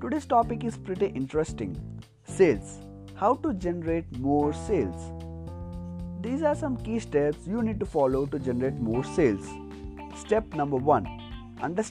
Today's topic is pretty interesting sales. How to generate more sales. These are some key steps you need to follow to generate more sales. Step number one understand